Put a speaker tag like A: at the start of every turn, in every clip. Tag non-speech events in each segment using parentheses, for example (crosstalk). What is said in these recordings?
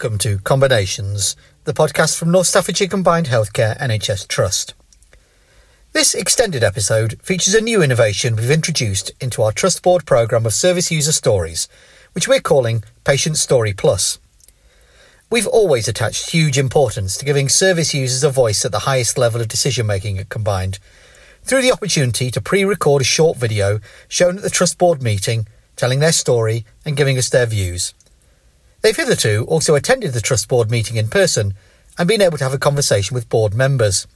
A: Welcome to Combinations, the podcast from North Staffordshire Combined Healthcare NHS Trust. This extended episode features a new innovation we've introduced into our Trust Board programme of service user stories, which we're calling Patient Story Plus. We've always attached huge importance to giving service users a voice at the highest level of decision making at Combined through the opportunity to pre record a short video shown at the Trust Board meeting, telling their story and giving us their views. They've hitherto also attended the Trust Board meeting in person and been able to have a conversation with board members.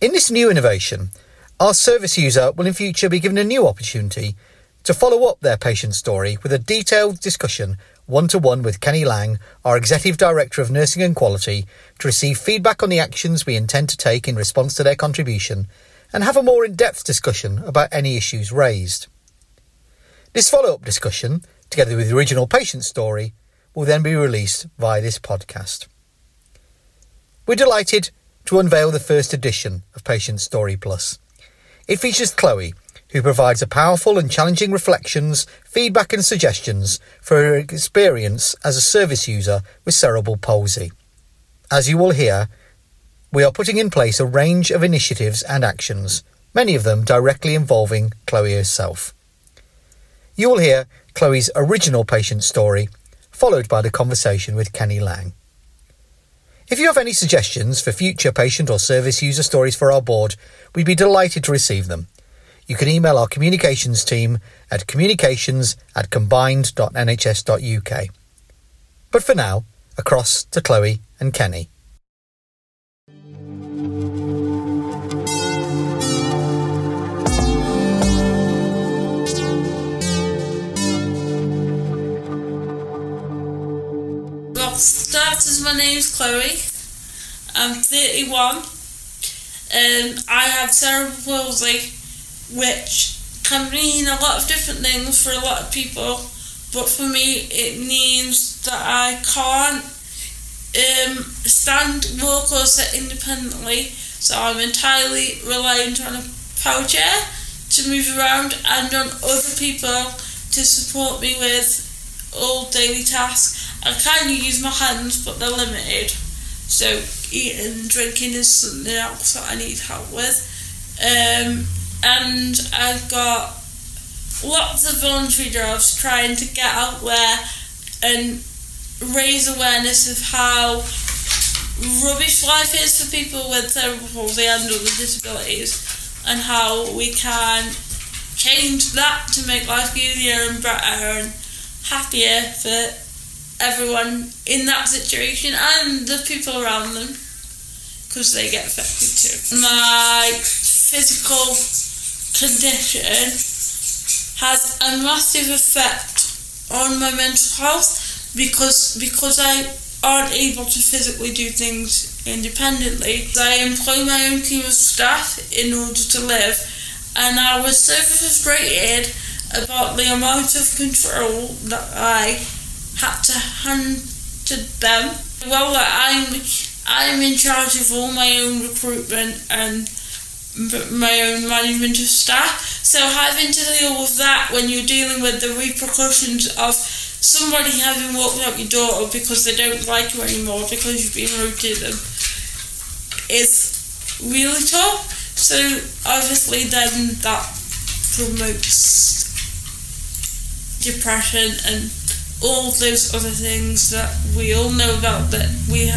A: In this new innovation, our service user will in future be given a new opportunity to follow up their patient story with a detailed discussion one to one with Kenny Laing, our Executive Director of Nursing and Quality, to receive feedback on the actions we intend to take in response to their contribution and have a more in depth discussion about any issues raised. This follow up discussion together with the original patient story, will then be released via this podcast. We're delighted to unveil the first edition of Patient Story Plus. It features Chloe, who provides a powerful and challenging reflections, feedback, and suggestions for her experience as a service user with cerebral palsy. As you will hear, we are putting in place a range of initiatives and actions, many of them directly involving Chloe herself. You will hear Chloe's original patient story, followed by the conversation with Kenny Laing. If you have any suggestions for future patient or service user stories for our board, we'd be delighted to receive them. You can email our communications team at communications at combined.nhs.uk. But for now, across to Chloe and Kenny.
B: Starters, my name's Chloe. I'm 31. and I have cerebral palsy, which can mean a lot of different things for a lot of people. But for me, it means that I can't um, stand, walk, or sit independently. So I'm entirely reliant on a power chair to move around and on other people to support me with all daily tasks. I can use my hands, but they're limited. So eating, and drinking is something else that I need help with. Um, and I've got lots of voluntary jobs trying to get out there and raise awareness of how rubbish life is for people with cerebral palsy and other disabilities and how we can change that to make life easier and better and happier for everyone in that situation and the people around them because they get affected too. My physical condition has a massive effect on my mental health because because I aren't able to physically do things independently. I employ my own team of staff in order to live and I was so frustrated about the amount of control that I had to hand to them. Well, I'm I'm in charge of all my own recruitment and my own management of staff. So having to deal with that when you're dealing with the repercussions of somebody having walked out your door because they don't like you anymore because you've been rude to them is really tough. So obviously then that promotes depression and all those other things that we all know about that we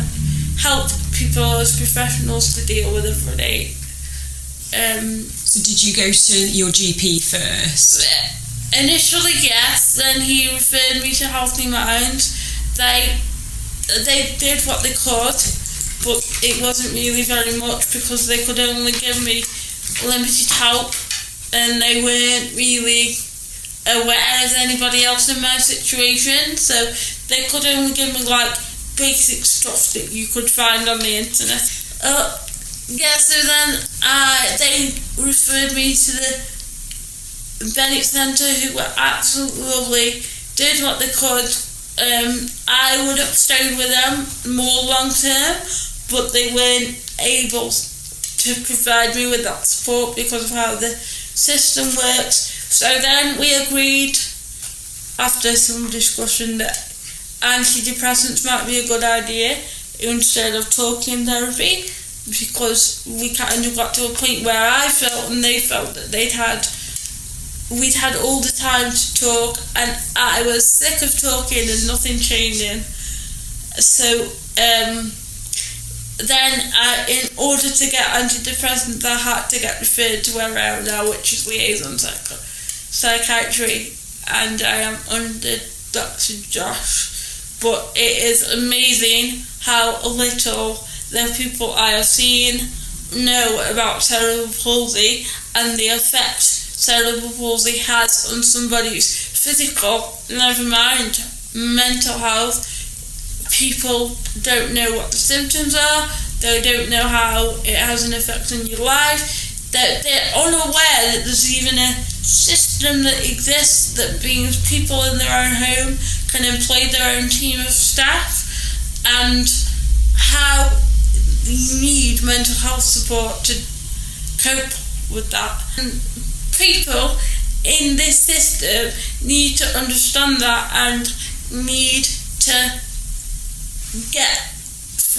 B: help people as professionals to deal with every day. Um,
C: so did you go to your GP first?
B: Initially, yes. Then he referred me to Healthy Minds. They they did what they could, but it wasn't really very much because they could only give me limited help, and they weren't really aware as anybody else in my situation, so they could only give me like basic stuff that you could find on the internet. Uh, yeah, so then uh, they referred me to the Bennett Centre, who were absolutely lovely, did what they could. Um, I would have stayed with them more long term, but they weren't able to provide me with that support because of how the system works. So then we agreed, after some discussion, that antidepressants might be a good idea instead of talking therapy because we kind of got to a point where I felt and they felt that they'd had we'd had all the time to talk and I was sick of talking and nothing changing. So um, then uh, in order to get antidepressants I had to get referred to where I am now which is liaison psych- psychiatry and I am under Dr. Josh but it is amazing how little the people I have seen know about cerebral palsy and the effect cerebral palsy has on somebody's physical, never mind mental health. People don't know what the symptoms are, they don't know how it has an effect on your life, they're, they're unaware that there's even a system that exists that means people in their own home can employ their own team of staff and how you need mental health support to cope with that. And people in this system need to understand that and need to get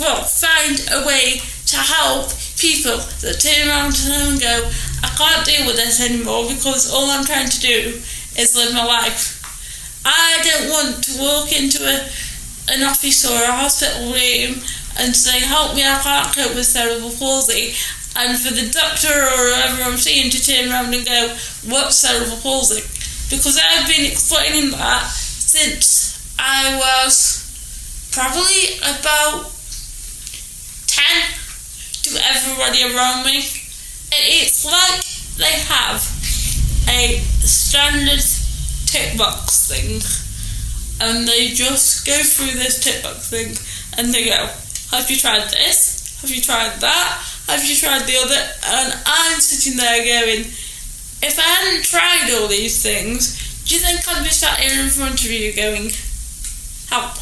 B: well find a way to help people that turn around to them and go, I can't deal with this anymore because all I'm trying to do is live my life. I don't want to walk into a an office or a hospital room and say, help me, I can't cope with cerebral palsy. And for the doctor or whoever I'm seeing to turn around and go, what's cerebral palsy? Because I've been explaining that since I was probably about 10 to everybody around me. It's like they have a standard tick box thing and they just go through this tick box thing and they go, Have you tried this? Have you tried that? Have you tried the other? And I'm sitting there going, If I hadn't tried all these things, do you think I'd be sat here in front of you going, Help?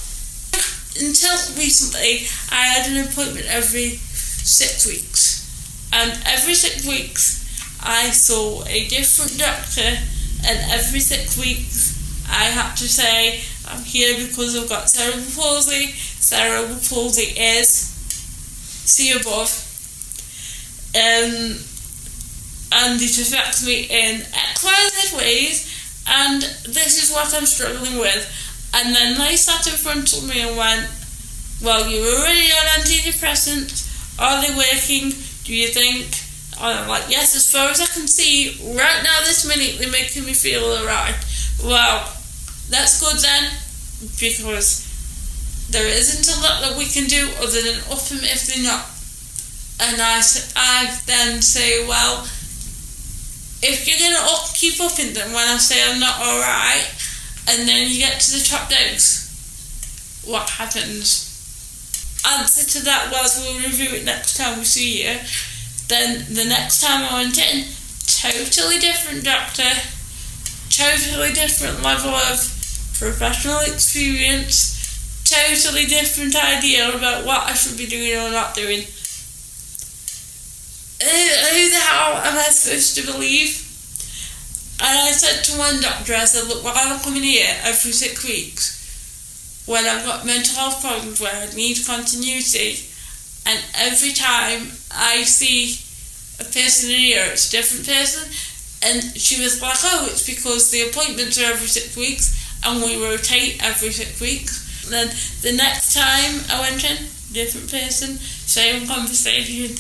B: Until recently, I had an appointment every six weeks. And every six weeks, I saw a different doctor, and every six weeks, I had to say, I'm here because I've got cerebral palsy. Cerebral palsy is see above. Um, and it affects me in XYZ ways, and this is what I'm struggling with. And then they sat in front of me and went, Well, you're already on antidepressants. Are they working? Do you think? I'm like, Yes, as far as I can see, right now, this minute, they're making me feel alright. Well, that's good then, because there isn't a lot that we can do other than up them if they're not. And I, I then say, well, if you're going to keep upping them when I say I'm not alright, and then you get to the top dose, what happens? Answer to that was we'll review it next time we see you. Then the next time I went in, totally different doctor, totally different level of professional experience, totally different idea about what I should be doing or not doing. Who, the hell am I supposed to believe? And I said to one doctor, I said, look, while I'm coming here every six weeks, when I've got mental health problems where I need continuity, and every time I see a person in here, it's a different person, and she was like, oh, it's because the appointments are every six weeks, and we rotate every six weeks. And then the next time I went in, different person, same conversation.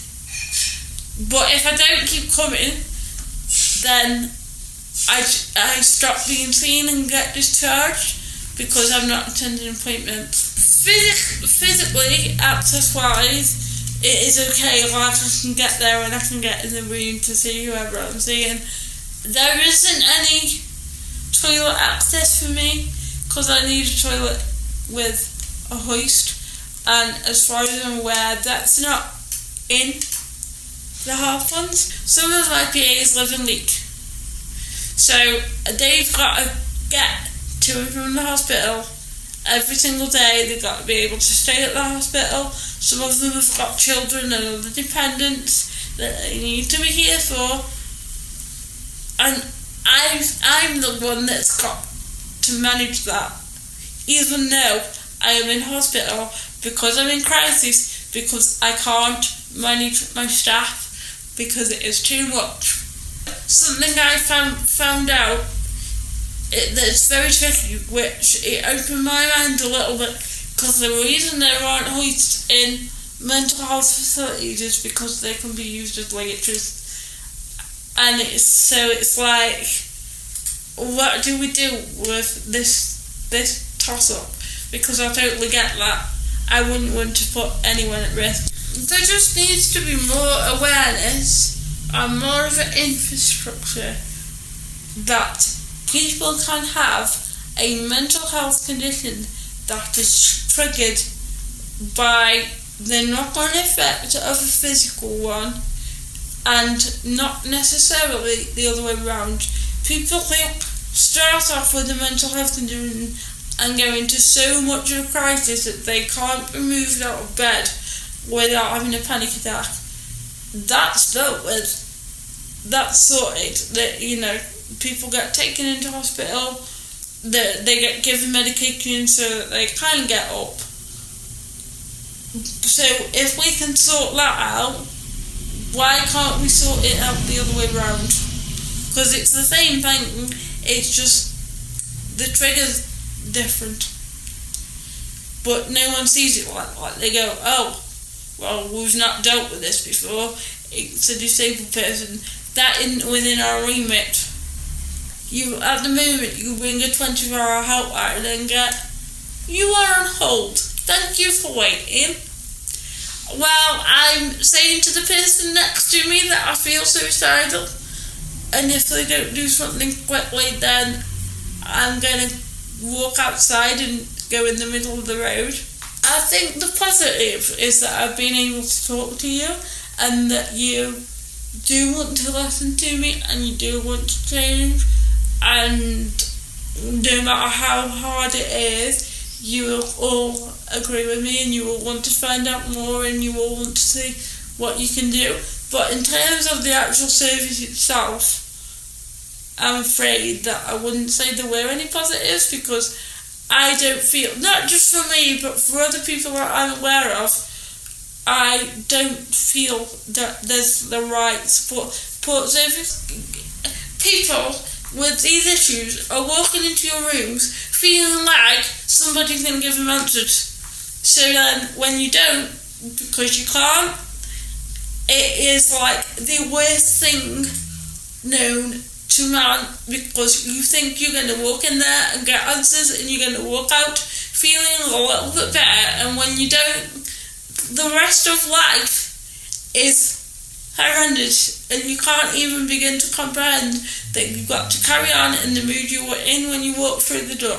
B: But if I don't keep coming, then I, I stop being seen and get discharged because I'm not attending appointments. Physic, physically, access wise, it is okay. Like I can get there and I can get in the room to see whoever I'm seeing. There isn't any toilet access for me because I need a toilet with a hoist, and as far as I'm aware, that's not in the Harplands. Some of my PAs live in Leek, so they've got to get to and from the hospital every single day. They've got to be able to stay at the hospital. Some of them have got children and other dependents that they need to be here for, and I'm I'm the one that's got to manage that, even though I am in hospital because I'm in crisis because I can't manage my staff because it is too much. Something I found found out it, that's very tricky, which it opened my mind a little bit because the reason there aren't hoists in mental health facilities is because they can be used as ligatures, and it's so it's like, what do we do with this this toss up? Because I totally get that. I wouldn't want to put anyone at risk. There just needs to be more awareness and more of an infrastructure that people can have a mental health condition that is triggered by the knock on effect of a physical one and not necessarily the other way around. People think start off with a mental health condition and go into so much of a crisis that they can't be moved out of bed without having a panic attack. That's dealt with. That's sorted. That you know, people get taken into hospital. That they get given medication so that they can get up. So if we can sort that out, why can't we sort it out the other way round? Because it's the same thing. It's just the trigger's different. But no one sees it like that. They go, oh, well, we've not dealt with this before. It's a disabled person. That isn't within our remit. You at the moment you bring a twenty four hour helpline and get you are on hold. Thank you for waiting. Well, I'm saying to the person next to me that I feel suicidal, and if they don't do something quickly, then I'm gonna walk outside and go in the middle of the road. I think the positive is that I've been able to talk to you and that you do want to listen to me and you do want to change and no matter how hard it is, you will all agree with me and you will want to find out more and you will want to see what you can do. But in terms of the actual service itself, I'm afraid that I wouldn't say there were any positives because I don't feel, not just for me, but for other people that I'm aware of, I don't feel that there's the right support, support service. People with these issues are walking into your rooms feeling like somebody's going to give them answers. So then, when you don't, because you can't, it is like the worst thing known to man because you think you're going to walk in there and get answers and you're going to walk out feeling a little bit better, and when you don't, the rest of life is horrendous and you can't even begin to comprehend that you've got to carry on in the mood you were in when you walked through the door.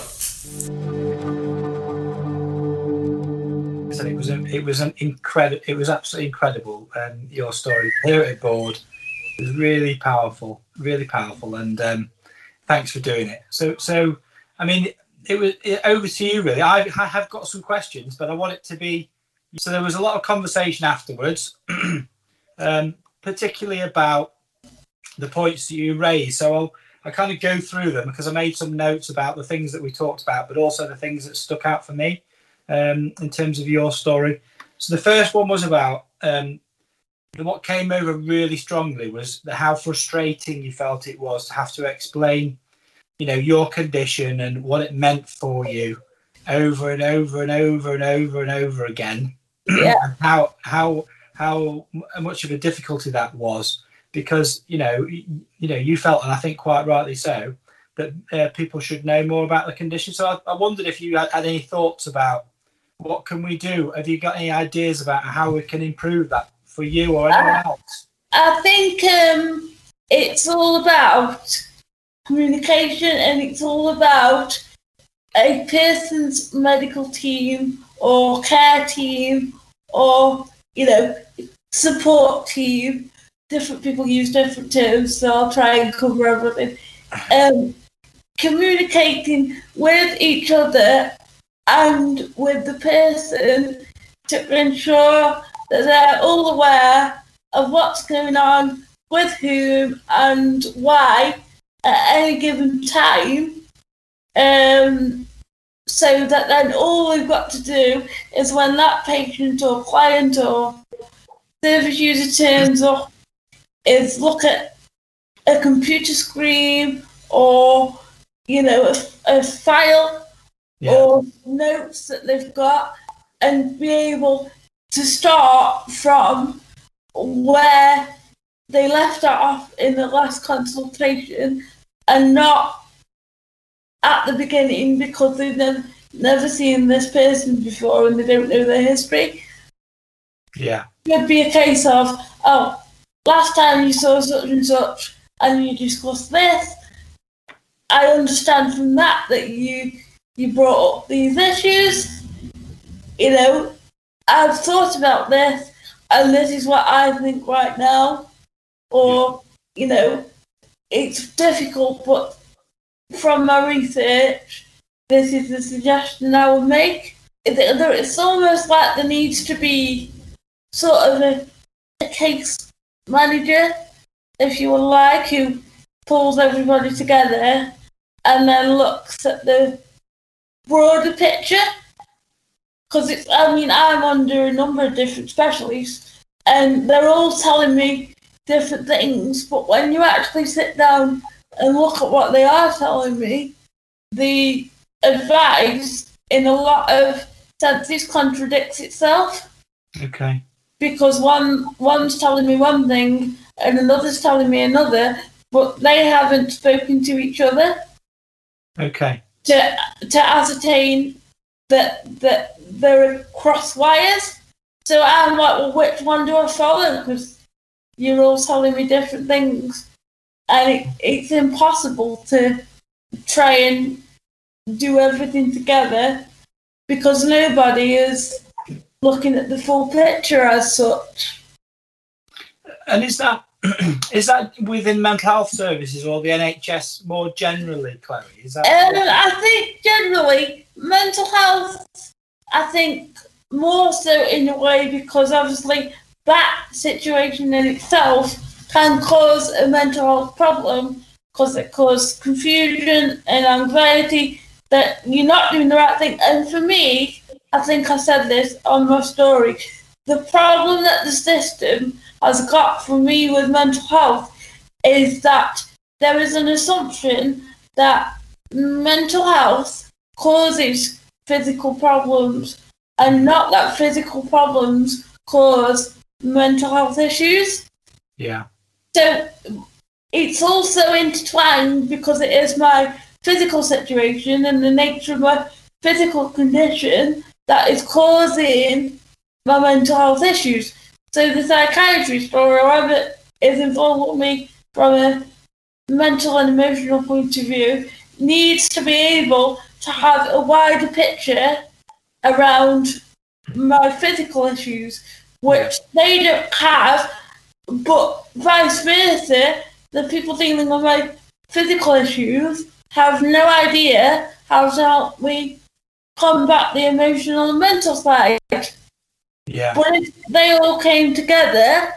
D: It was it was an incredible it was absolutely incredible um, your story. Here at board was really powerful really powerful and um, thanks for doing it. So so I mean it was it, over to you really. I, I have got some questions but I want it to be so there was a lot of conversation afterwards. (clears throat) Um, particularly about the points that you raised. So I'll I kind of go through them because I made some notes about the things that we talked about, but also the things that stuck out for me um, in terms of your story. So the first one was about um, what came over really strongly was the, how frustrating you felt it was to have to explain, you know, your condition and what it meant for you over and over and over and over and over again. (clears throat)
E: Yeah.
D: how how how much of a difficulty that was because you know you, know you felt and I think quite rightly so that uh, people should know more about the condition. So I, I wondered if you had, had any thoughts about what can we do. Have you got any ideas about how we can improve that for you or anyone
E: Uh,
D: else?
E: I think um, it's all about communication and it's all about a person's medical team or care team or, you know, support team. Different people use different terms, so I'll try and cover everything. Um, communicating with each other and with the person to ensure that they're all aware of what's going on, with whom, and why at any given time. Um,
B: so that then all we've got to do is when that patient or client or service user turns up is look at a computer screen or you know a, a file
A: Yeah.
B: or notes that they've got and be able to start from where they left off in the last consultation and not at the beginning because they've never, never seen this person before and they don't know their history.
A: Yeah.
B: It could be a case of, oh, last time you saw such and such and you discussed this. I understand from that that you you brought up these issues. You know, I've thought about this and this is what I think right now. Or, you know, it's difficult but from my research this is the suggestion I would make. It's almost like there needs to be sort of a, a case manager, if you would like, who pulls everybody together and then looks at the broader picture. Because it's, I mean, I'm under a number of different specialists and they're all telling me different things, but when you actually sit down and look at what they are telling me, the advice in a lot of senses contradicts itself
A: Okay.
B: because one one's telling me one thing and another's telling me another, but they haven't spoken to each other
A: Okay.
B: to to ascertain that that there are cross wires. So I'm like, well, which one do I follow? Because you're all telling me different things, and it, it's impossible to try and do everything together because nobody is looking at the full picture as such.
A: And is that (clears throat) is that within mental health services or the NHS more generally, Chloe? Is that
B: Um, I think generally mental health. I think more so in a way because obviously that situation in itself can cause a mental health problem because it causes confusion and anxiety that you're not doing the right thing. And for me, I think I said this on my story. The problem that the system has got for me with mental health is that there is an assumption that mental health causes physical problems and not that physical problems cause mental health issues.
A: yeah.
B: So it's also intertwined because it is my physical situation and the nature of my physical condition that is causing my mental health issues. So the psychiatrist or whoever is involved with me from a mental and emotional point of view needs to be able to have a wider picture around my physical issues, which they don't have, but vice versa, the people dealing with my physical issues have no idea how to help me combat the emotional and mental side.
A: Yeah.
B: But if they all came together,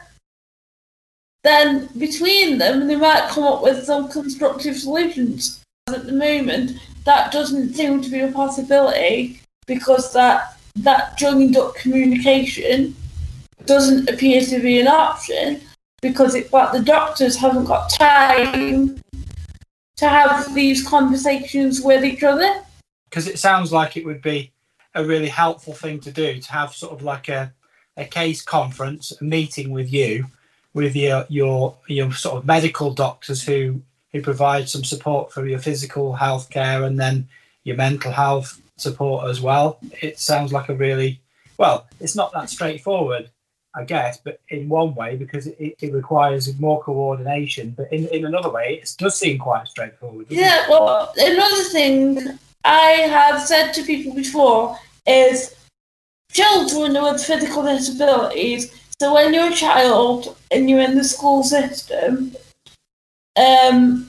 B: then between them they might come up with some constructive solutions. At the moment, that doesn't seem to be a possibility because that that joined up communication doesn't appear to be an option because it but the doctors haven't got time to have these conversations with each other.
A: Because it sounds like it would be a really helpful thing to do to have sort of like a, a case conference, a meeting with you, with your your your sort of medical doctors who who provide some support for your physical health care and then your mental health support as well. It sounds like a really well, it's not that straightforward, I guess, but in one way because it, it requires more coordination. But in, in another way, it does seem quite straightforward. doesn't it?
B: Yeah, well, another thing I have said to people before is children with physical disabilities. So when you're a child and you're in the school system, um,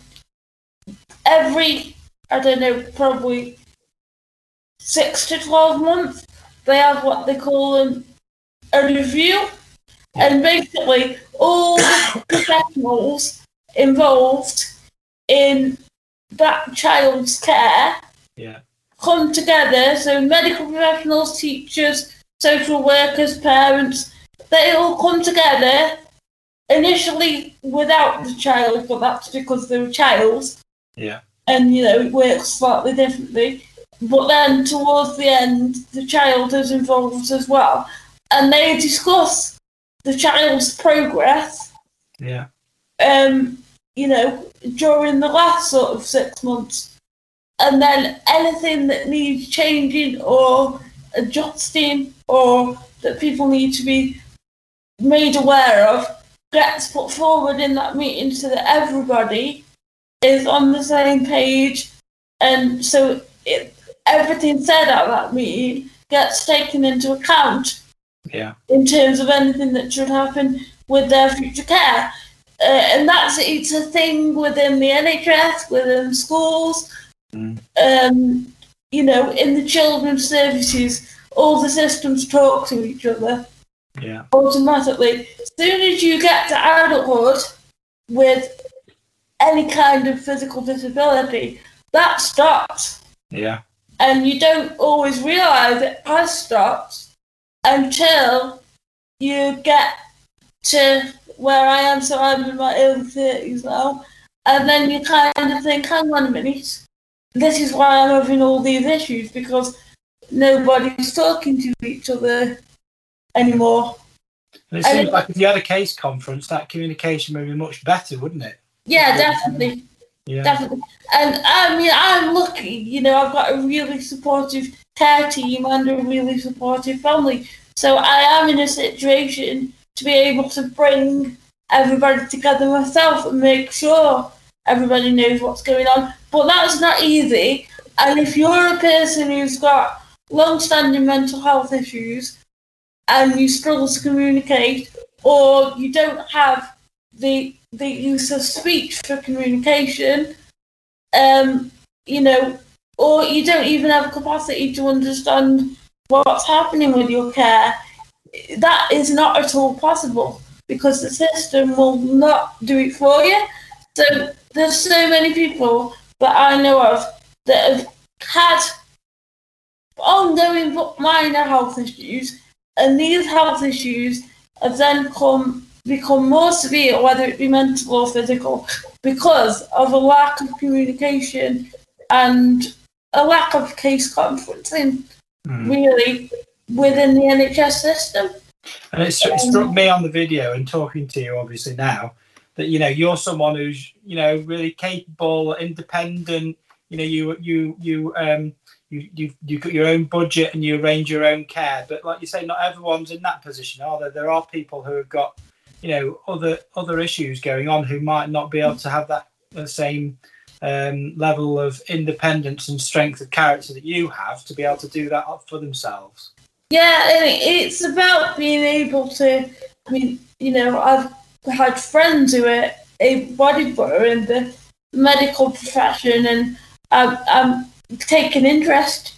B: every I don't know, probably six to twelve months, they have what they call an, a review, and basically all the professionals involved in that child's care
A: Yeah.
B: come together. So medical professionals, teachers, social workers, parents, they all come together initially without the child, but that's because they're a child
D: Yeah.
B: and you know it works slightly differently. But then towards the end, the child is involved as well, and they discuss the child's progress.
D: Yeah.
B: Um, you know, during the last sort of six months, and then anything that needs changing or adjusting or that people need to be made aware of gets put forward in that meeting so that everybody is on the same page and so it, everything said at that meeting gets taken into account
D: Yeah.
B: in terms of anything that should happen with their future care. Uh, and that's it's a thing within the NHS, within schools,
D: Mm.
B: um, you know, in the children's services, all the systems talk to each other
D: Yeah.
B: automatically. As soon as you get to adulthood with any kind of physical disability, that stops.
D: Yeah.
B: And you don't always realise it has stopped until you get to where I am. So I'm in my early 30s now. And then you kind of think, hang on a minute, this is why I'm having all these issues because nobody's talking to each other anymore.
D: And it seems
B: it-
D: like if you had a case conference, that communication would be much better, wouldn't it?
B: Yeah, definitely.
D: Yeah.
B: Definitely. And I mean, I'm lucky, you know, I've got a really supportive care team and a really supportive family. So I am in a situation to be able to bring everybody together myself and make sure everybody knows what's going on. But that's not easy. And if you're a person who's got long standing mental health issues and you struggle to communicate or you don't have the the use of speech for communication, um, you know, or you don't even have capacity to understand what's happening with your care, that is not at all possible because the system will not do it for you. So there's so many people that I know of that have had ongoing minor health issues, and these health issues have then come become more severe, whether it be mental or physical, because of a lack of communication and a lack of case conferencing,
D: Mm.
B: really, within the NHS system.
D: And it, it struck me on the video and talking to you, obviously now, that you know you're someone who's you know really capable, independent. You know, you you you um you you you got your own budget and you arrange your own care. But like you say, not everyone's in that position, are there? There are people who have got you know other other issues going on who might not be able to have that the same um, level of independence and strength of character that you have to be able to do that for themselves.
B: Yeah, it's about being able to. I mean, you know, I've had friends who are able-bodied in the medical profession, and I've, I'm taken interest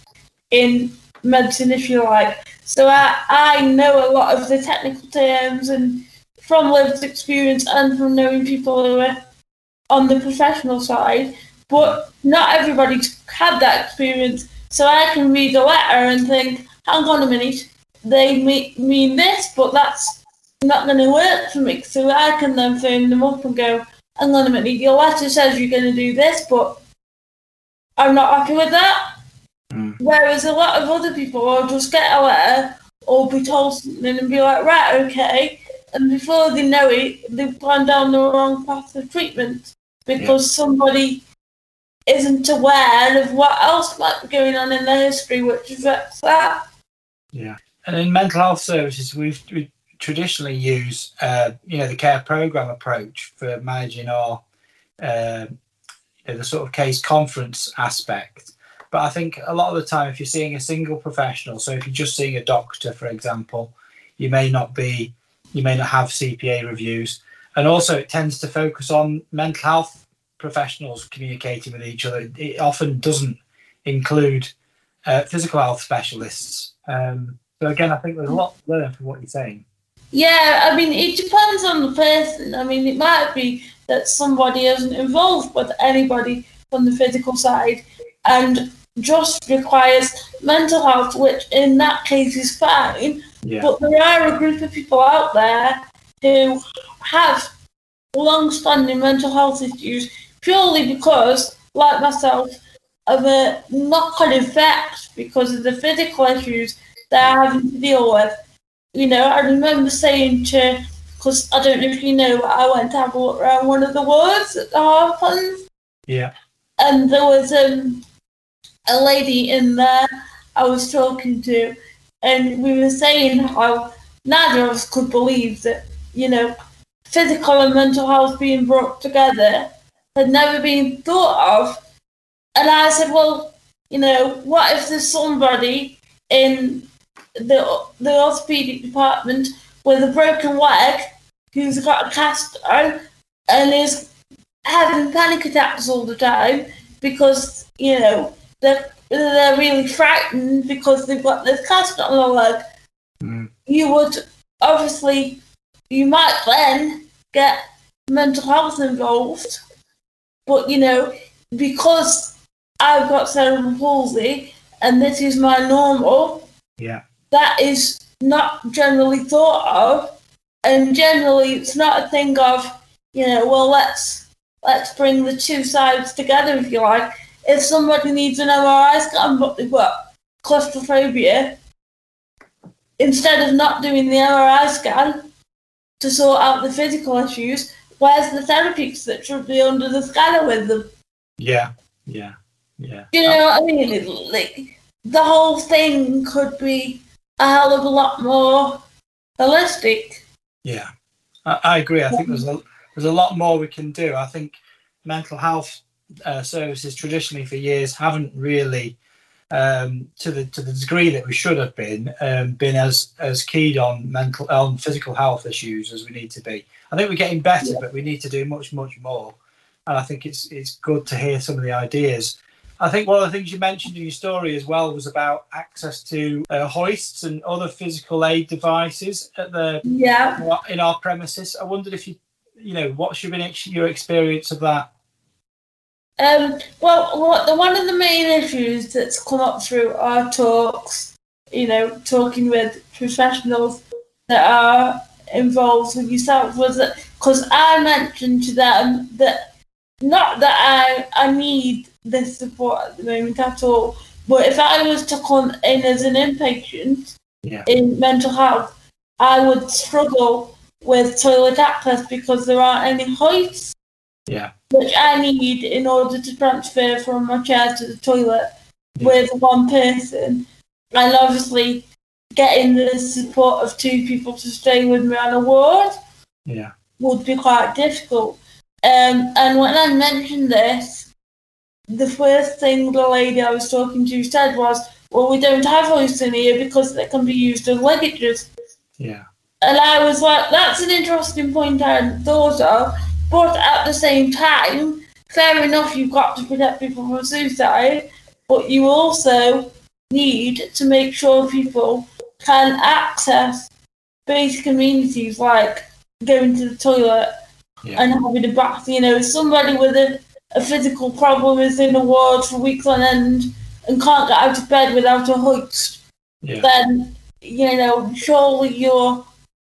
B: in medicine, if you like. So I, I know a lot of the technical terms, and from lived experience, and from knowing people who are on the professional side. But not everybody's had that experience, so I can read a letter and think, hang on a minute, they mean this, but that's not going to work for me. So I can then phone them up and go, hang on a minute, your letter says you're going to do this, but I'm not happy with that.
D: Mm.
B: Whereas a lot of other people will just get a letter or be told something and be like, right, okay. And before they know it, they've gone down the wrong path of treatment because somebody isn't aware of what else might be going on in their history, which affects that.
D: Yeah, and in mental health services, we've we traditionally use uh, you know the care program approach for managing our uh, you know, the sort of case conference aspect. But I think a lot of the time, if you're seeing a single professional, so if you're just seeing a doctor, for example, you may not be you may not have CPA reviews, and also it tends to focus on mental health professionals communicating with each other. It often doesn't include uh, physical health specialists. Um, so again, I think there's a lot to learn from what you're saying.
B: Yeah, I mean, it depends on the person. I mean, it might be that somebody isn't involved with anybody from the physical side, and just requires mental health, which in that case is fine.
D: Yeah.
B: But there are a group of people out there who have long-standing mental health issues purely because, like myself, of a knock-on effect because of the physical issues they're having to deal with. You know, I remember saying to, because I don't know if you know, but I went to have a look around one of the wards at the Harplands,
D: Yeah.
B: and there was um, a lady in there I was talking to, and we were saying how neither of us could believe that, you know, physical and mental health being brought together had never been thought of. And I said, well, you know, what if there's somebody in the the orthopedic department with a broken leg who's got a cast on and is having panic attacks all the time because you know they're they're really frightened because they've got this cast on their leg.
D: Mm.
B: You would obviously you might then get mental health involved, but you know because I've got cerebral palsy and this is my normal
D: Yeah.
B: that is not generally thought of, and generally it's not a thing of, you know, well let's let's bring the two sides together if you like. If somebody needs an MRI scan but they've got claustrophobia, instead of not doing the MRI scan to sort out the physical issues, where's the therapists that should be under the scanner with them?
D: Yeah. Yeah. Yeah.
B: You know what I mean? It- Like the whole thing could be a hell of a lot more holistic.
D: Yeah, I, I agree. I think there's a there's a lot more we can do. I think mental health uh, services traditionally for years haven't really, um, to the to the degree that we should have been, um, been as as keyed on mental on physical health issues as we need to be. I think we're getting better, but we need to do much much more. And I think it's it's good to hear some of the ideas. I think one of the things you mentioned in your story as well was about access to uh, hoists and other physical aid devices at the
B: Yeah.
D: in our premises. I wondered if you, you know, what's your been your experience of that?
B: Um, well, what the one of the main issues that's come up through our talks, you know, talking with professionals that are involved with yourself was that because I mentioned to them that not that I I need this support at the moment at all, but if I was to come in as an inpatient
D: Yeah.
B: in mental health, I would struggle with toilet access because there aren't any hoists
D: Yeah,
B: which I need in order to transfer from my chair to the toilet
D: Yeah.
B: with one person. And obviously, getting the support of two people to stay with me on a ward
D: yeah,
B: would be quite difficult. Um, and when I mentioned this, the first thing the lady I was talking to said was, Well, we don't have hoists in here because they can be used as ligatures.
D: yeah,
B: And I was like, that's an interesting point I hadn't thought of. But at the same time, fair enough, you've got to protect people from suicide, but you also need to make sure people can access basic amenities like going to the toilet
D: Yeah.
B: and having a bath. You know, if somebody with a, a physical problem is in a ward for weeks on end and can't get out of bed without a hoist,
D: yeah,
B: then you know surely you're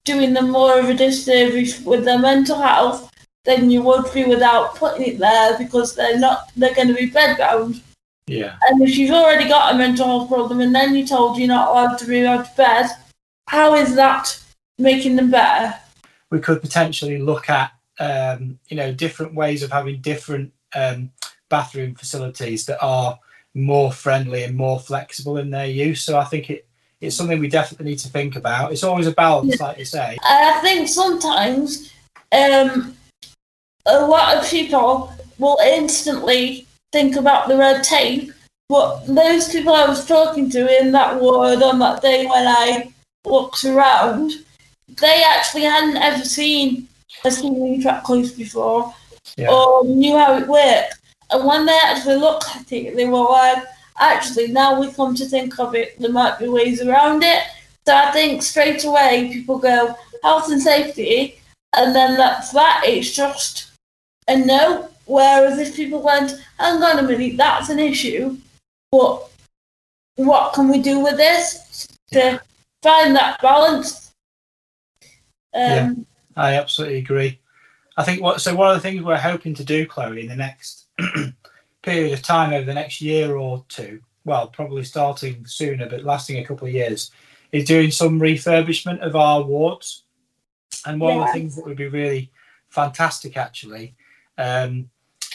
B: doing them more of a disservice with their mental health than you would be without putting it there because they're not they're going to be bedbound.
D: yeah,
B: And if you've already got a mental health problem and then you're told you're not allowed to be out of bed, how is that making them better?
D: we could potentially look at, um, you know, different ways of having different um, bathroom facilities that are more friendly and more flexible in their use. So I think it it's something we definitely need to think about. It's always a balance, like you say.
B: I think sometimes um, a lot of people will instantly think about the red tape, but those people I was talking to in that ward on that day when I looked around, they actually hadn't ever seen a ceiling track close before
D: Yeah,
B: or knew how it worked. And when they actually looked at it, they were like, actually, now we come to think of it, there might be ways around it. So I think straight away people go health and safety, and then that's that. It's just a no. Whereas if people went, hang on a minute, that's an issue, but what can we do with this to find that balance? Um,
D: I absolutely agree. I think what so one of the things we're hoping to do, Chloe, in the next (clears throat) period of time over the next year or two, well, probably starting sooner but lasting a couple of years, is doing some refurbishment of our wards. And one of the things that would be really fantastic, actually, um,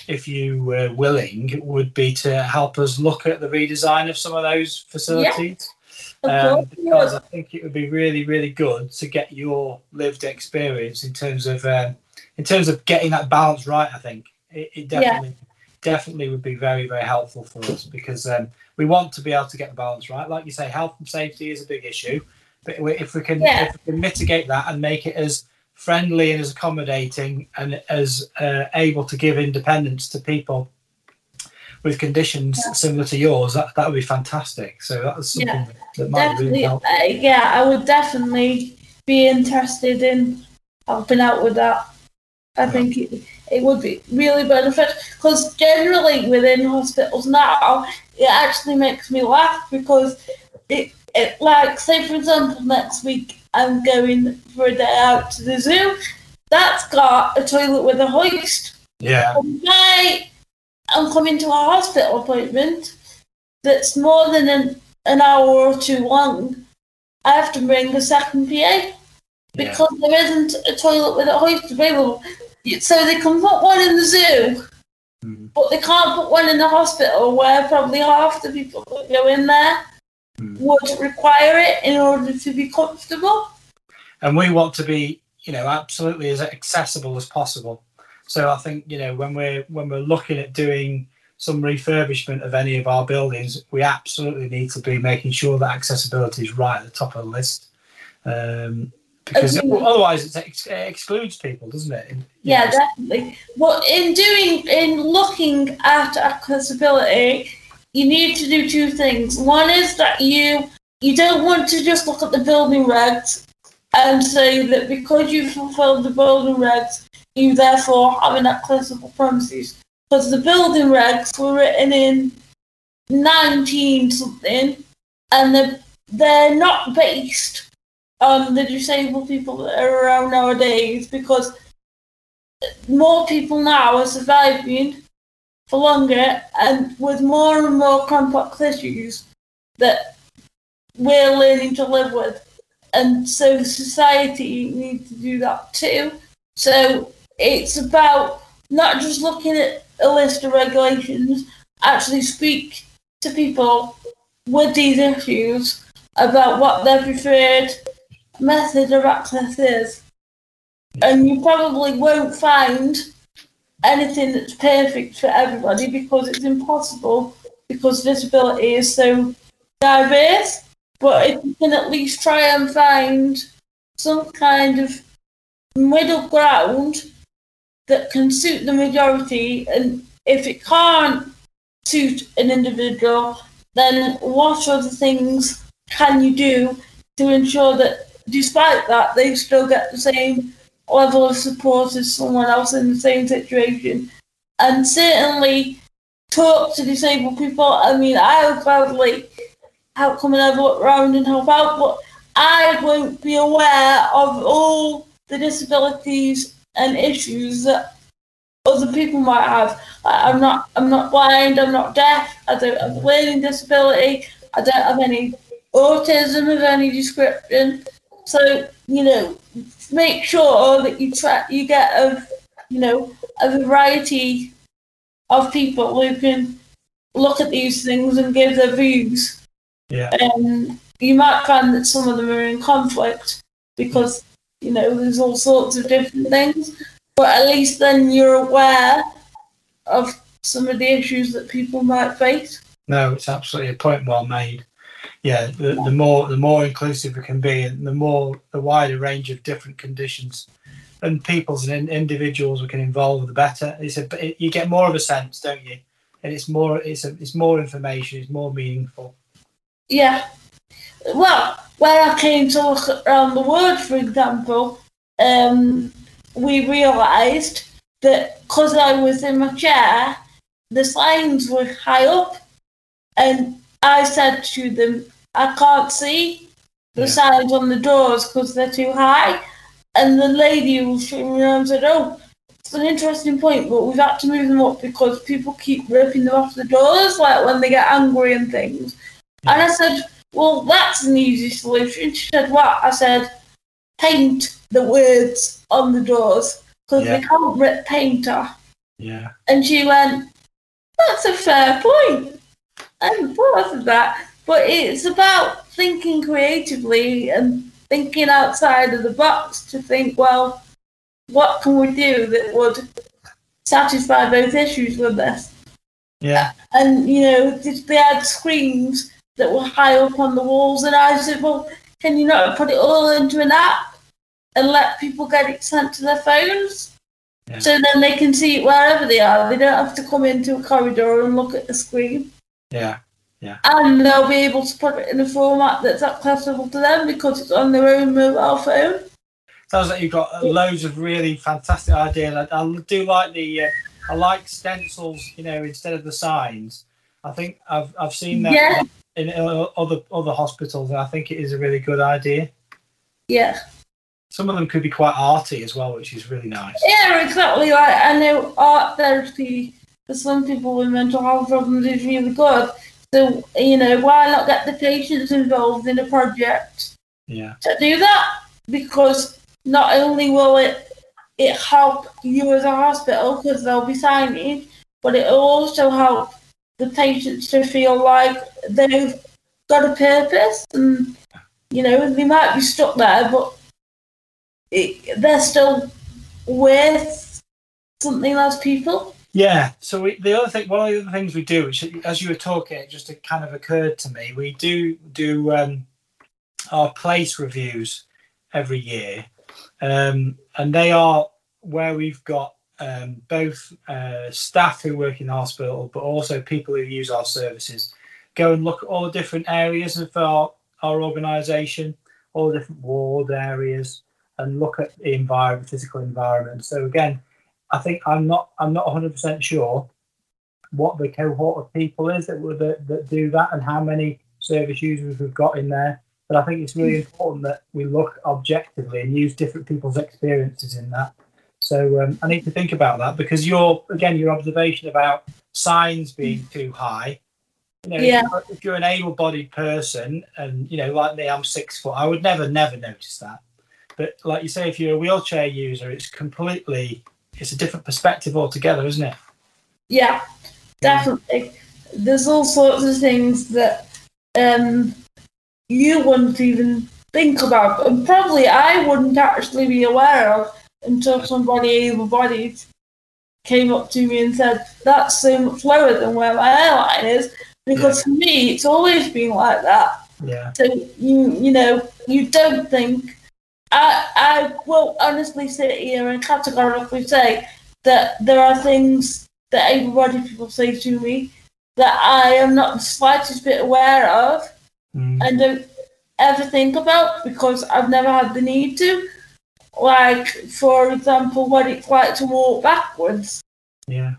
D: if you were willing, would be to help us look at the redesign of some of those facilities
B: of
D: um, because I think it would be really, really good to get your lived experience in terms of um, in terms of getting that balance right. I think it, it definitely definitely would be very, very helpful for us because um, we want to be able to get the balance right. Like you say, health and safety is a big issue, but if we can
B: Yeah.
D: if we can mitigate that and make it as friendly and as accommodating and as uh, able to give independence to people with conditions similar to yours, that, that would be fantastic. So that's something
B: Yeah.
D: that might really
B: definitely.
D: help.
B: Uh, yeah, I would definitely be interested in helping out with that. I think it, it would be really beneficial because generally within hospitals now, it actually makes me laugh because it, it like say for example next week I'm going for a day out to the zoo. That's got a toilet with a hoist.
D: Yeah,
B: If I am coming to a hospital appointment that's more than an, an hour or two long, I have to bring a second PA
D: yeah,
B: because there isn't a toilet with a hoist available. So they can put one in the zoo,
D: Mhm.
B: but they can't put one in the hospital where probably half the people go in there. Would require it in order to be comfortable.
D: and we want to be, you know, absolutely as accessible as possible. So I think you know when we're when we're looking at doing some refurbishment of any of our buildings, we absolutely need to be making sure that accessibility is right at the top of the list. Um, because
B: Agreed.
D: otherwise it, ex- it excludes people, doesn't it? You
B: Yeah,
D: know,
B: definitely. But in doing, in looking at accessibility, you need to do two things. One is that you you don't want to just look at the building regs and say that because you've fulfilled the building regs, you therefore have an accessible premises. Because the building regs were written in 19 something, and they're, they're not based on the disabled people that are around nowadays because more people now are surviving for longer and with more and more complex issues that we're learning to live with. And so society needs to do that too. So it's about not just looking at a list of regulations, actually speak to people with these issues about what their preferred method of access is and you probably won't find anything that's perfect for everybody because it's impossible because disability is so diverse. But if you can at least try and find some kind of middle ground that can suit the majority, and if it can't suit an individual, then what other things can you do to ensure that despite that they still get the same level of support as someone else in the same situation. And certainly talk to disabled people. I mean, I'll gladly help come and look around and help out, but I won't be aware of all the disabilities and issues that other people might have. I'm not I'm not blind, I'm not deaf, I don't have a learning disability, I don't have any autism of any description. So, you know, make sure that you try you get a you know a variety of people who can look at these things and give their views.
D: Yeah.
B: Um, you might find that some of them are in conflict because you know there's all sorts of different things, but at least then you're aware of some of the issues that people might face.
D: No, it's absolutely a point well made. Yeah, the, the more the more inclusive it can be, and the more the wider range of different conditions and peoples and in, individuals we can involve, the better. It's a it, you get more of a sense, don't you? And it's more it's a, it's more information, it's more meaningful.
B: Yeah. Well, when I came to look around the world, for example, um, we realised that because I was in my chair, the signs were high up. And I said to them, I can't see the
D: Yeah.
B: signs on the doors because they're too high. And the lady who was showing me around said, Oh, it's an interesting point, but we've had to move them up because people keep ripping them off the doors, like when they get angry and things. And I said, Well, that's an easy solution. She said, What? I said, Paint the words on the doors because
D: Yeah.
B: they can't rip paint off.
D: Yeah.
B: And she went, That's a fair point. I hadn't thought of that. But it's about thinking creatively and thinking outside of the box to think, well, what can we do that would satisfy both issues with this?
D: Yeah.
B: And, you know, they had screens that were high up on the walls. And I said, well, can you not put it all into an app and let people get it sent to their phones?
D: Yeah.
B: So then they can see it wherever they are. They don't have to come into a corridor and look at the screen.
D: Yeah.
B: And they'll be able to put it in a format that's accessible to them because it's on their own mobile phone.
D: Sounds like you've got loads of really fantastic ideas. I, I do like the, uh, I like stencils, you know, instead of the signs. I think I've I've seen that
B: Yeah.
D: in other other hospitals, and I think it is a really good idea.
B: Yeah.
D: Some of them could be quite arty as well, which is really nice.
B: Yeah, exactly. Like I know art therapy for some people with mental health problems is really good. So you know, why not get the patients involved in a project
D: Yeah,
B: to do that? Because not only will it it help you as a hospital because they'll be signing, but it will also help the patients to feel like they've got a purpose and you know they might be stuck there, but it, they're still worth something as people.
D: Yeah. So we, the other thing, one of the other things we do, which as you were talking, it just kind of occurred to me, we do do um, our place reviews every year, um, and they are where we've got um, both uh, staff who work in the hospital, but also people who use our services. Go and look at all the different areas of our, our organisation, all the different ward areas, and look at the environment, physical environment. So again, I think I'm not I'm not 100 percent sure what the cohort of people is that, would- that that do that and how many service users we've got in there. But I think it's really important that we look objectively and use different people's experiences in that. So um, I need to think about that because your again your observation about signs being too high. You know,
B: Yeah.
D: if, you're, if you're an able-bodied person and you know, like me, I'm six foot, I would never, never notice that. But like you say, if you're a wheelchair user, it's completely, it's a different perspective altogether, isn't it?
B: Yeah, definitely. There's all sorts of things that um, you wouldn't even think about, and probably I wouldn't actually be aware of until somebody able-bodied came up to me and said, "That's so much lower than where my airline is." Because for me, it's always been like that.
D: Yeah,
B: So you you know you don't think I I will honestly sit here and categorically say that there are things that able-bodied people say to me that I am not the slightest bit aware of
D: Mm.
B: and don't ever think about because I've never had the need to. Like for example, what it's like to walk backwards
D: yeah,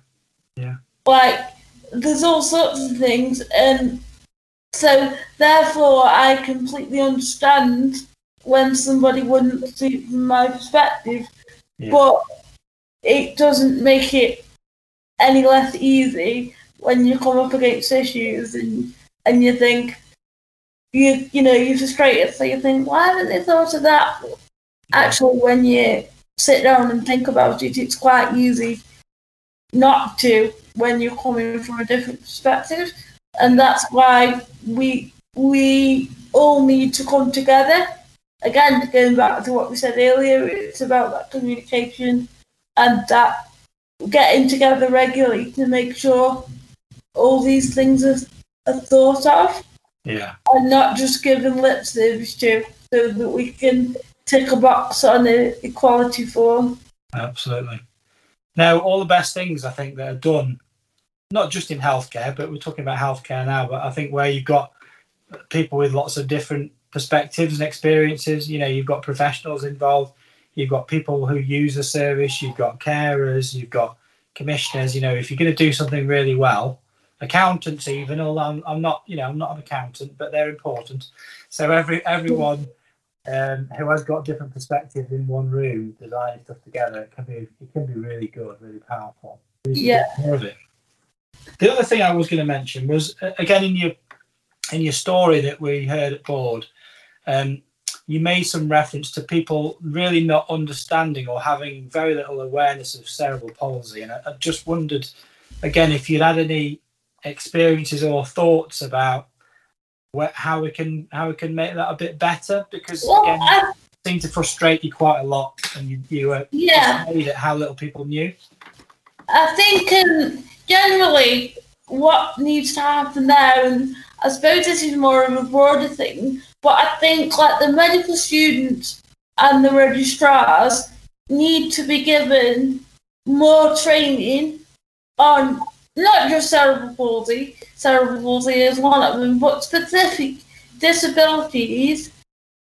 D: yeah.
B: like there's all sorts of things and so therefore i completely understand when somebody wouldn't see it from my perspective.
D: Yeah.
B: but it doesn't make it any less easy when you come up against issues and and you think you you know you're frustrated. So you think why haven't they thought of that? Actually when you sit down and think about it it's quite easy not to when you're coming from a different perspective. And that's why we we all need to come together again going back to what we said earlier it's about that communication and that getting together regularly to make sure all these things are, are thought of
D: yeah,
B: and not just given lip service to so that we can tick a box on the equality form
D: absolutely. Now, all the best things I think that are done, not just in healthcare, but we're talking about healthcare now. But I think where you've got people with lots of different perspectives and experiences, you know, you've got professionals involved, you've got people who use the service, you've got carers, you've got commissioners. You know, if you're going to do something really well, accountants even, although I'm, I'm not, you know, I'm not an accountant, but they're important. So every everyone um, who has got different perspectives in one room designing stuff together, it can be it can be really good, really powerful.
B: Yeah.
D: More of it. The other thing I was going to mention was again in your in your story that we heard at board, um, you made some reference to people really not understanding or having very little awareness of cerebral palsy, and I, I just wondered again if you'd had any experiences or thoughts about where, how we can how we can make that a bit better? Because
B: Well,
D: again
B: I,
D: it seemed to frustrate you quite a lot and you you were
B: yeah,
D: at how little people knew.
B: I think um, generally what needs to happen there, and I suppose this is more of a broader thing, but I think like the medical students and the registrars need to be given more training on not just cerebral palsy, cerebral palsy is one of them, but specific disabilities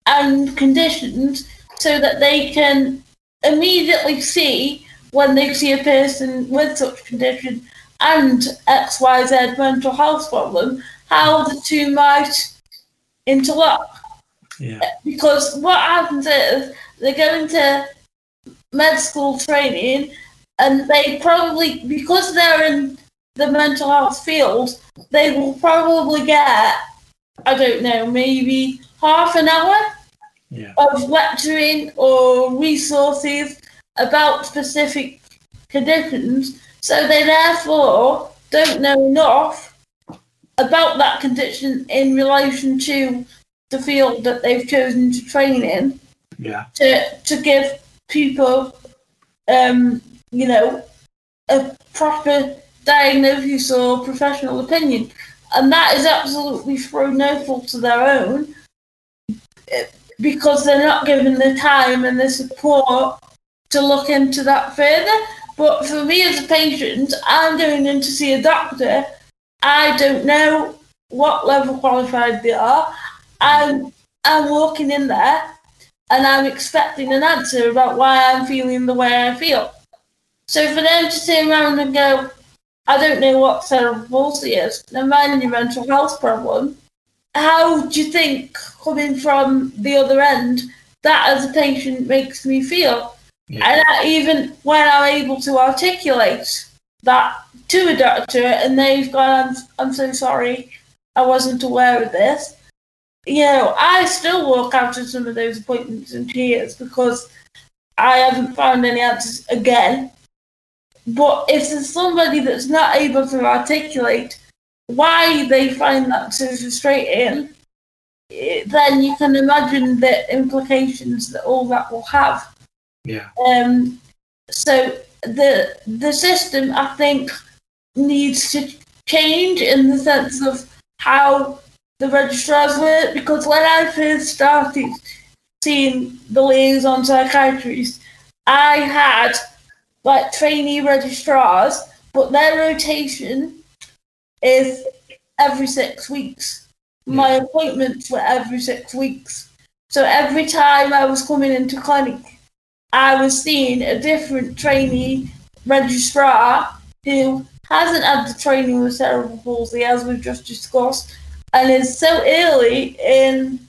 B: and conditions so that they can immediately see when they see a person with such condition and XYZ mental health problem, how the two might interlock.
D: yeah.
B: Because what happens is they go into med school training and they probably, because they're in the mental health field, they will probably get, I don't know, maybe half an hour
D: yeah.
B: of lecturing or resources about specific conditions, so they therefore don't know enough about that condition in relation to the field that they've chosen to train in
D: yeah
B: to to give people, um, you know, a proper diagnosis or professional opinion, and that is absolutely through no fault of their own, because they're not given the time and the support to look into that further. But for me as a patient, I'm going in to see a doctor. I don't know what level qualified they are. I'm I'm walking in there and I'm expecting an answer about why I'm feeling the way I feel. So for them to turn around and go, I don't know what cerebral palsy is, never mind your mental health problem, how do you think, coming from the other end, that as a patient makes me feel?
D: Yeah.
B: And I, even when I'm able to articulate that to a doctor and they've gone, I'm, I'm so sorry, I wasn't aware of this, you know, I still walk out of some of those appointments in tears because I haven't found any answers again. But if there's somebody that's not able to articulate why they find that so frustrating, then you can imagine the implications that all that will have.
D: yeah
B: Um, so the the system, I think, needs to change in the sense of how the registrars work. Because when I first started seeing the liaison psychiatrists, I had like trainee registrars, but their rotation is every six weeks. My appointments were every six weeks. So every time I was coming into clinic, I was seeing a different trainee registrar who hasn't had the training with cerebral palsy, as we've just discussed, and is so early in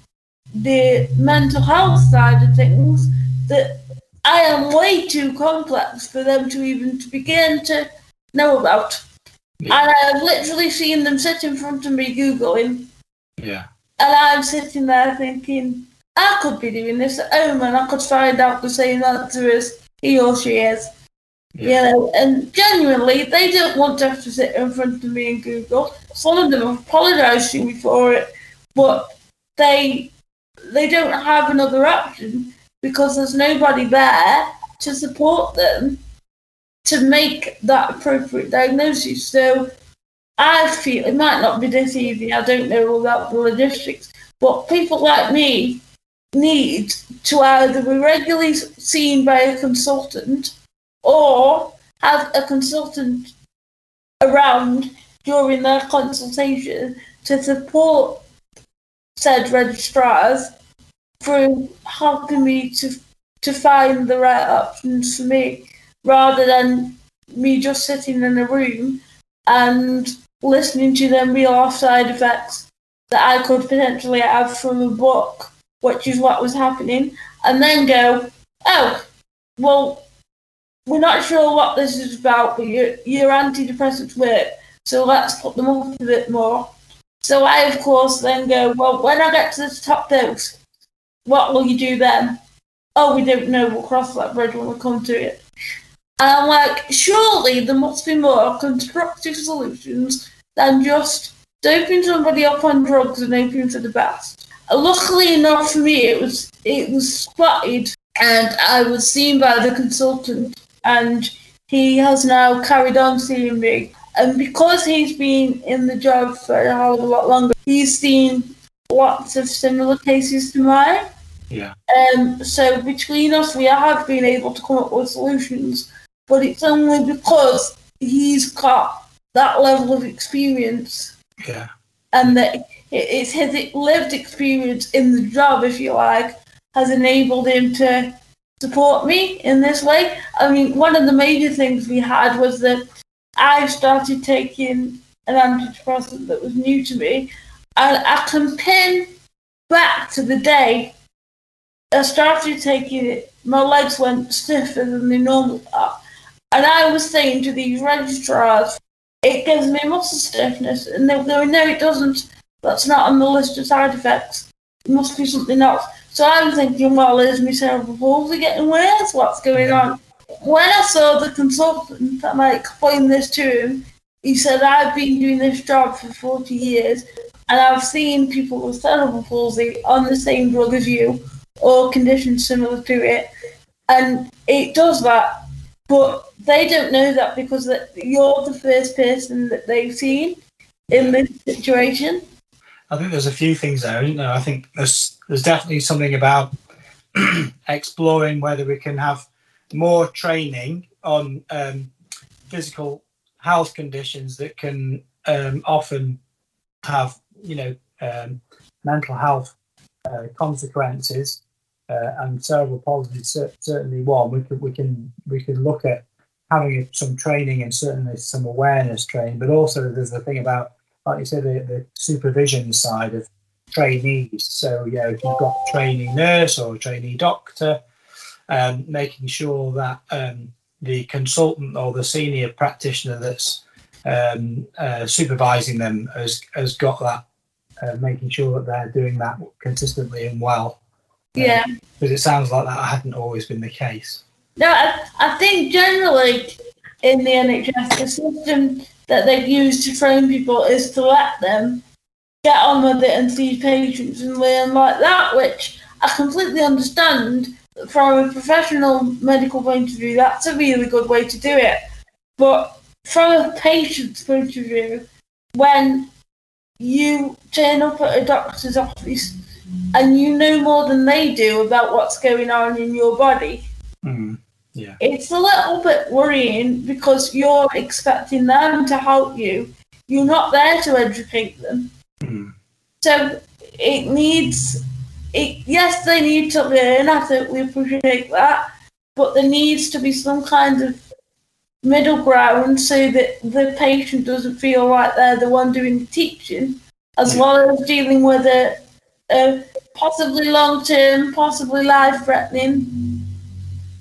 B: the mental health side of things that I am way too complex for them to even to begin to know about.
D: Yeah.
B: And I've literally seen them sit in front of me googling,
D: yeah
B: and I'm sitting there thinking, I could be doing this at home, and I could find out the same answer as he or she is. You know, and genuinely, they don't want to have to sit in front of me and Google. Some of them have apologised to me for it, but they they don't have another option because there's nobody there to support them to make that appropriate diagnosis. So I feel it might not be this easy. I don't know all about the logistics, but people like me need to either be regularly seen by a consultant or have a consultant around during their consultation to support said registrars through helping me to to find the right options for me rather than me just sitting in a room and listening to them reel off side effects that I could potentially have from a book, which is what was happening, and then go, oh, well, we're not sure what this is about, but your, your antidepressants work, so let's put them up a bit more. So I, of course, then go, well, when I get to the top dose, what will you do then? Oh, we don't know. We'll cross that bridge when we come to it. And I'm like, surely there must be more constructive solutions than just doping somebody up on drugs and hoping for the best. Luckily enough for me, it was it was spotted, and I was seen by the consultant, and he has now carried on seeing me. And because he's been in the job for a hell of a lot longer, he's seen lots of similar cases to mine.
D: Yeah.
B: Um, so between us, we have been able to come up with solutions, but it's only because he's got that level of experience
D: Yeah.
B: and that it's his lived experience in the job, if you like, has enabled him to support me in this way. I mean, one of the major things we had was that I started taking an antidepressant that was new to me, and I can pin back to the day I started taking it. My legs went stiffer than they normally are, uh, and I was saying to these registrars, "It gives me muscle stiffness," and they were going, "No, it doesn't." That's not on the list of side effects. It must be something else. So I'm thinking, well, is my cerebral palsy getting worse? What's going on? When I saw the consultant and I explained this to him, he said, I've been doing this job for 40 years and I've seen people with cerebral palsy on the same drug as you or conditions similar to it. And it does that. But they don't know that because you're the first person that they've seen in this situation.
D: I think there's a few things there, isn't there? I think there's there's definitely something about (clears throat) exploring whether we can have more training on um, physical health conditions that can um, often have, you know, um, mental health uh, consequences, uh, and cerebral palsy is certainly one. We can we can we can look at having some training and certainly some awareness training, but also there's the thing about like you said, the, the supervision side of trainees. So, yeah, if you've got a trainee nurse or a trainee doctor, um, making sure that um, the consultant or the senior practitioner that's um, uh, supervising them has, has got that, uh, making sure that they're doing that consistently and well.
B: Yeah.
D: Because it sounds like that hadn't always been the case.
B: No, I, I think generally in the NHS, the system that they've used to train people is to let them get on with it and see patients and learn like that, which I completely understand from a professional medical point of view. That's a really good way to do it. But from a patient's point of view, when you turn up at a doctor's office and you know more than they do about what's going on in your body,
D: Mm, yeah.
B: it's a little bit worrying because you're expecting them to help you. You're not there to educate them.
D: Mm,
B: So it needs, it, yes, they need to learn. I think we appreciate that. But there needs to be some kind of middle ground so that the patient doesn't feel like they're the one doing the teaching, as well as dealing with a, a possibly long term, possibly life threatening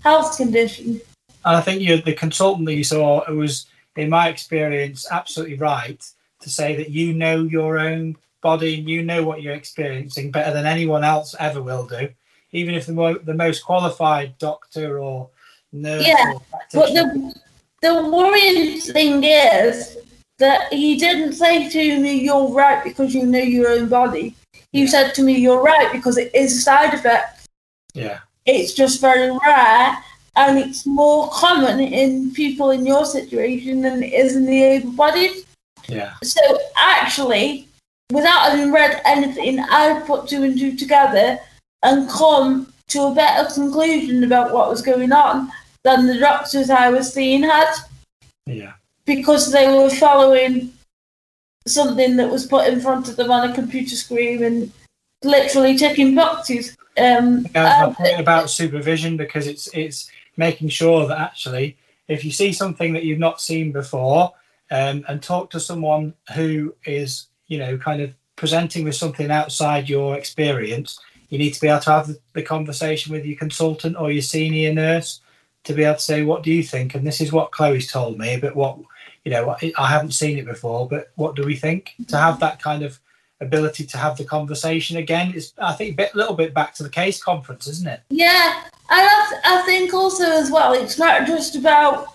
B: health condition.
D: And I think you, the consultant that you saw was, in my experience, absolutely right to say that you know your own body and you know what you're experiencing better than anyone else ever will do, even if the, mo- the most qualified doctor or nurse
B: Yeah,
D: or
B: But the the worrying thing is that he didn't say to me, "You're right because you know your own body." He said to me, "You're right because it is a side effect.
D: yeah,
B: It's just very rare, and it's more common in people in your situation than it is in the able-bodied."
D: yeah,
B: So actually, without having read anything, I put two and two together and come to a better conclusion about what was going on than the doctors I was seeing had
D: yeah,
B: because they were following something that was put in front of them on a computer screen and literally ticking boxes. Um,
D: That's my
B: and-
D: point about supervision because it's it's making sure that actually, if you see something that you've not seen before, um, and talk to someone who is, you know, kind of presenting with something outside your experience, you need to be able to have the, conversation with your consultant or your senior nurse to be able to say, what do you think? And this is what Chloe's told me, but what, you know, I I haven't seen it before, but what do we think? To have that kind of ability to have the conversation again is, I think, a bit, little bit back to the case conference, isn't it?
B: Yeah, and I, I think also as well, it's not just about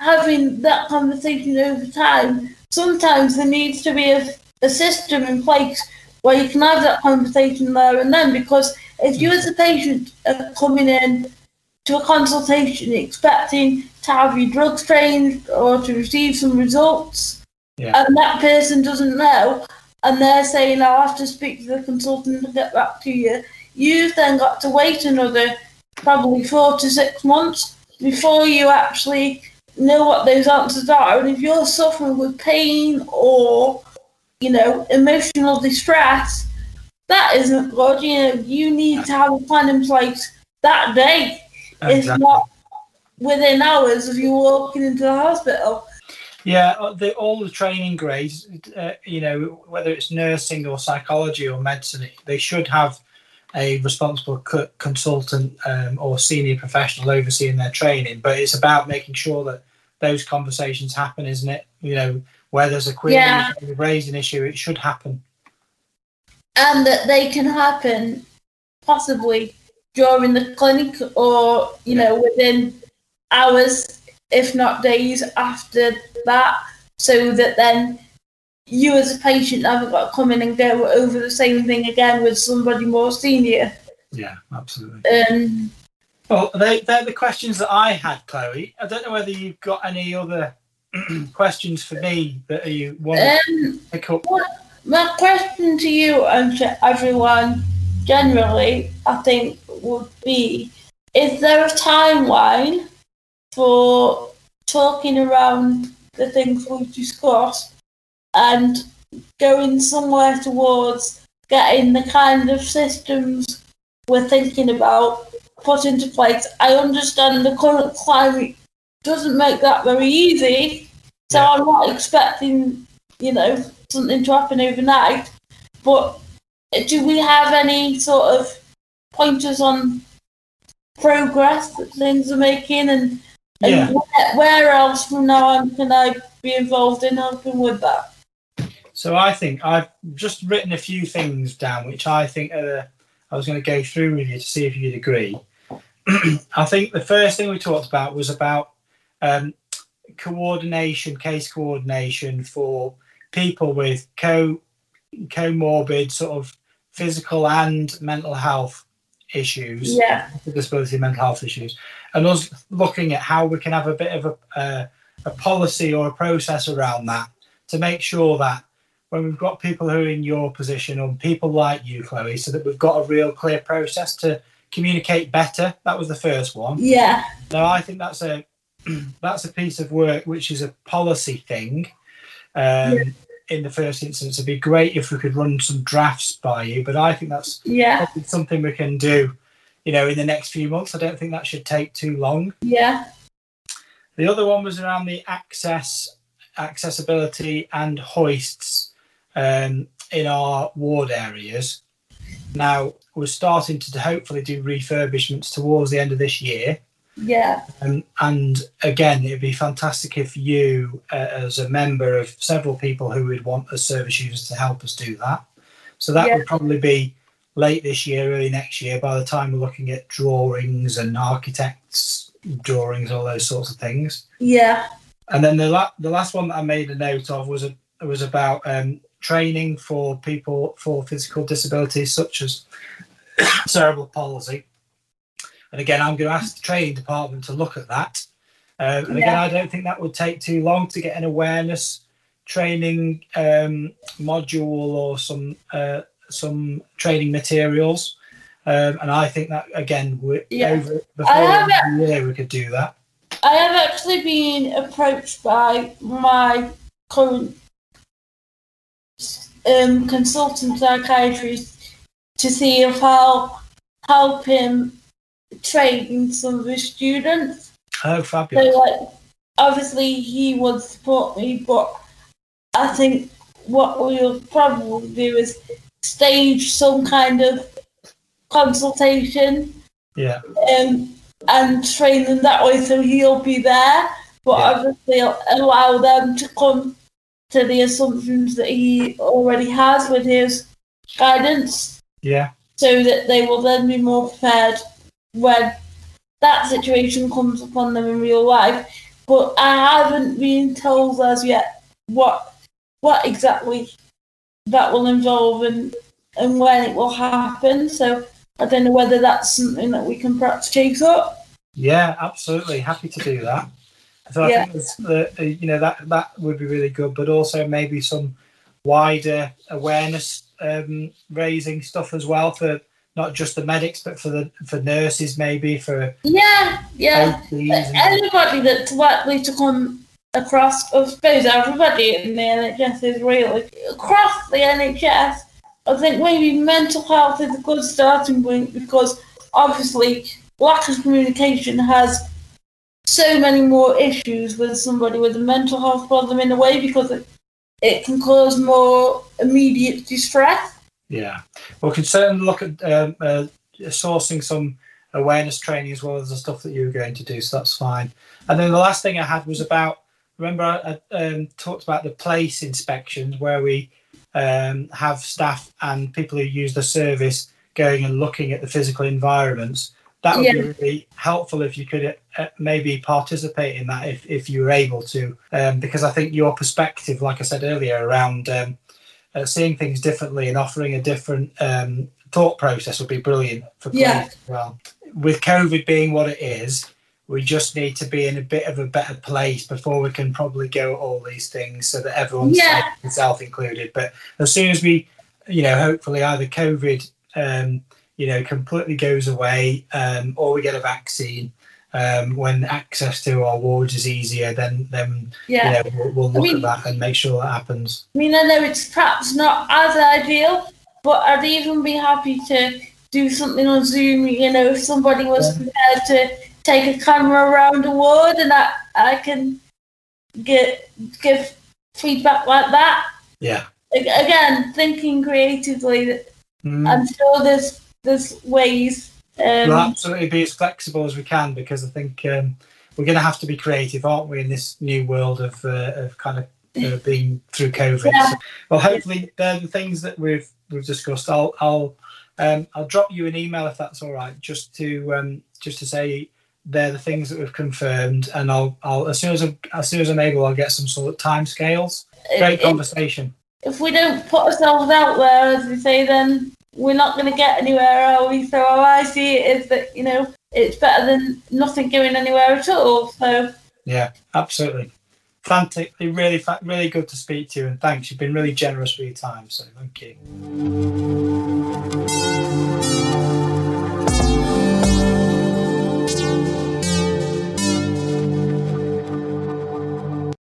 B: having that conversation over time. Sometimes there needs to be a, a system in place where you can have that conversation there and then. Because if you as a patient are coming in to a consultation expecting to have your drugs changed or to receive some results,
D: Yeah.
B: and that person doesn't know, and they're saying, I'll have to speak to the consultant to get back to you, you've then got to wait another probably four to six months before you actually know what those answers are. And if you're suffering with pain or, you know, emotional distress, that isn't good. You know, you need to have a plan in place that day, if
D: Exactly.
B: not within hours of you walking into the hospital.
D: Yeah, uh, the, all the training grades, uh, you know, whether it's nursing or psychology or medicine, they should have a responsible co- consultant um, or senior professional overseeing their training. But it's about making sure that those conversations happen, isn't it? You know, where there's a query,
B: Yeah.
D: raise an issue, it should happen.
B: and that they can happen possibly during the clinic or you know within hours if not days after that so that then you as a patient haven't got to come in and go over the same thing again with somebody more senior
D: Yeah, absolutely.
B: um
D: Well, they, they're the questions that I had, Chloe. I don't know whether you've got any other (clears throat) questions for me that you want to
B: um
D: pick up.
B: my question to you and to everyone generally i think would be is there a timeline for talking around the things we've discussed and going somewhere towards getting the kind of systems we're thinking about put into place. I understand the current climate doesn't make that very easy, so
D: Yeah.
B: I'm not expecting, you know, something to happen overnight. But do we have any sort of pointers on progress that things are making and, and
D: Yeah.
B: where, where else from now on can I be involved in helping with that?
D: So I think I've just written a few things down, which I think are the, I was going to go through with you to see if you'd agree. (clears throat) I think the first thing we talked about was about um, coordination, case coordination for people with co comorbid sort of physical and mental health issues
B: Yeah,
D: disability mental health issues and us looking at how we can have a bit of a, a, a policy or a process around that to make sure that when we've got people who are in your position or people like you chloe so that we've got a real clear process to communicate better. That was the first one.
B: Yeah,
D: now i think that's a (clears throat) that's a piece of work which is a policy thing um, in the first instance. It'd be great if we could run some drafts by you but i think that's
B: yeah,
D: something we can do, you know, in the next few months. I don't think that should take too long.
B: yeah,
D: The other one was around the access, accessibility, and hoists um, in our ward areas. Now we're starting to hopefully do refurbishments towards the end of this year.
B: yeah,
D: Um, and again, it'd be fantastic if you, uh, as a member of several people who would want as service users to help us do that. So that
B: Yeah.
D: would probably be late this year, early next year, by the time we're looking at drawings and architects' drawings, all those sorts of things.
B: yeah,
D: And then the, la- the last one that I made a note of was a, was about um, training for people for physical disabilities such as (coughs) cerebral palsy. And again, I'm going to ask the training department to look at that. Um, and again,
B: Yeah.
D: I don't think that would take too long to get an awareness training um, module or some uh, some training materials. Um, and I think that again, we
B: Yeah.
D: over before the end of the year, we could do that.
B: I have actually been approached by my current um, consultant psychiatrist to see if I'll help him train some of his students.
D: Oh, fabulous!
B: So, like, obviously he would support me, but I think what we'll probably do is stage some kind of consultation
D: Yeah.
B: um, and train them that way so he'll be there, but
D: Yeah.
B: obviously allow them to come to the assumptions that he already has with his guidance
D: Yeah.
B: so that they will then be more prepared when that situation comes upon them in real life. But I haven't been told as yet what what exactly that will involve and and when it will happen. So I don't know whether that's something that we can perhaps chase up.
D: Yeah, absolutely. Happy to do that. So I
B: Yeah.
D: think that's the, uh, you know that that would be really good, but also maybe some wider awareness um, raising stuff as well for not just the medics, but for the for nurses, maybe for
B: Yeah, yeah. Anybody that's likely to come across, I suppose everybody in the NHS is really across the NHS. I think maybe mental health is a good starting point because obviously lack of communication has so many more issues with somebody with a mental health problem in a way because it, it can cause more immediate distress.
D: Yeah, well, we can certainly look at um, uh, sourcing some awareness training as well as the stuff that you were going to do. So that's fine. And then the last thing I had was about remember I, I um, talked about the place inspections where we um, have staff and people who use the service going and looking at the physical environments. That would
B: Yeah.
D: be really helpful if you could uh, maybe participate in that if, if you were able to, um, because I think your perspective, like I said earlier, around um, uh, seeing things differently and offering a different um, thought process would be brilliant for PLACE
B: Yeah.
D: as well. With COVID being what it is, we just need to be in a bit of a better place before we can probably go at all these things so that everyone's
B: Yeah.
D: safe, myself included. But as soon as we, you know, hopefully either COVID, um, you know, completely goes away um, or we get a vaccine, um, when access to our wards is easier, then then
B: Yeah.
D: you know we'll, we'll look
B: mean-
D: at that and make sure that happens.
B: I mean, I know it's perhaps not as ideal, but I'd even be happy to do something on Zoom. You know, if somebody was prepared to take a camera around a ward and I, I can get give feedback like that.
D: Yeah.
B: Again, thinking creatively,
D: Mm.
B: I'm sure there's there's ways. Um,
D: we'll absolutely be as flexible as we can because I think um, we're going to have to be creative, aren't we, in this new world of, uh, of kind of uh, being through COVID. (laughs)
B: Yeah.
D: So- well, hopefully the things that we've we've discussed. I'll I'll um, I'll drop you an email if that's all right, just to um, just to say they're the things that we've confirmed, and I'll I'll as soon as I'm, as soon as I'm able, I'll get some sort of time scales. Great
B: if-
D: conversation.
B: if we don't put ourselves out there, as we say, then we're not going to get anywhere, are we? So how I see it is that you know it's better than nothing going anywhere at all. So
D: Yeah, absolutely. Fantastic. Really, really good to speak to you, and thanks. You've been really generous with your time, so thank you.